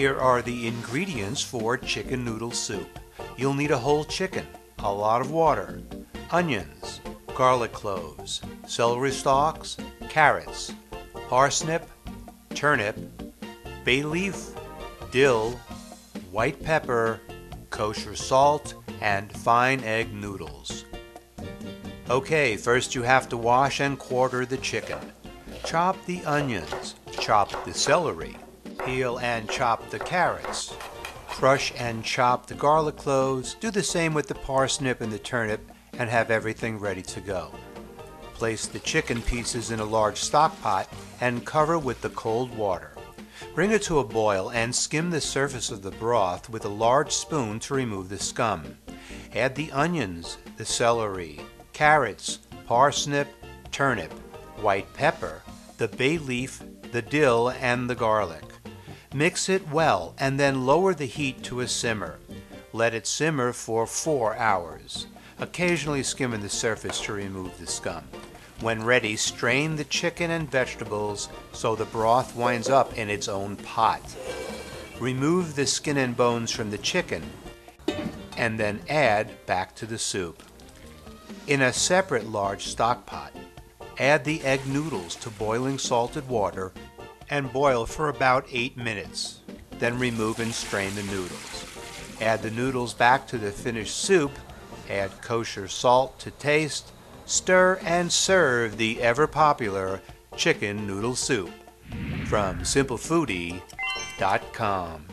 Here are the ingredients for chicken noodle soup. You'll need a whole chicken, a lot of water, onions, garlic cloves, celery stalks, carrots, parsnip, turnip, bay leaf, dill, white pepper, kosher salt, and fine egg noodles. Okay, first you have to wash and quarter the chicken. Chop the onions, chop the celery, peel and chop the carrots, crush and chop the garlic cloves, do the same with the parsnip and the turnip, and have everything ready to go. Place the chicken pieces in a large stock pot and cover with the cold water. Bring it to a boil and skim the surface of the broth with a large spoon to remove the scum. Add the onions, the celery, carrots, parsnip, turnip, white pepper, the bay leaf, the dill, and the garlic. Mix it well and then lower the heat to a simmer. Let it simmer for 4 hours, occasionally skimming the surface to remove the scum. When ready, strain the chicken and vegetables so the broth winds up in its own pot. Remove the skin and bones from the chicken and then add back to the soup. In a separate large stock pot, add the egg noodles to boiling salted water and boil for about 8 minutes. Then remove and strain the noodles. Add the noodles back to the finished soup, add kosher salt to taste, stir and serve the ever popular chicken noodle soup. From simplefoodie.com.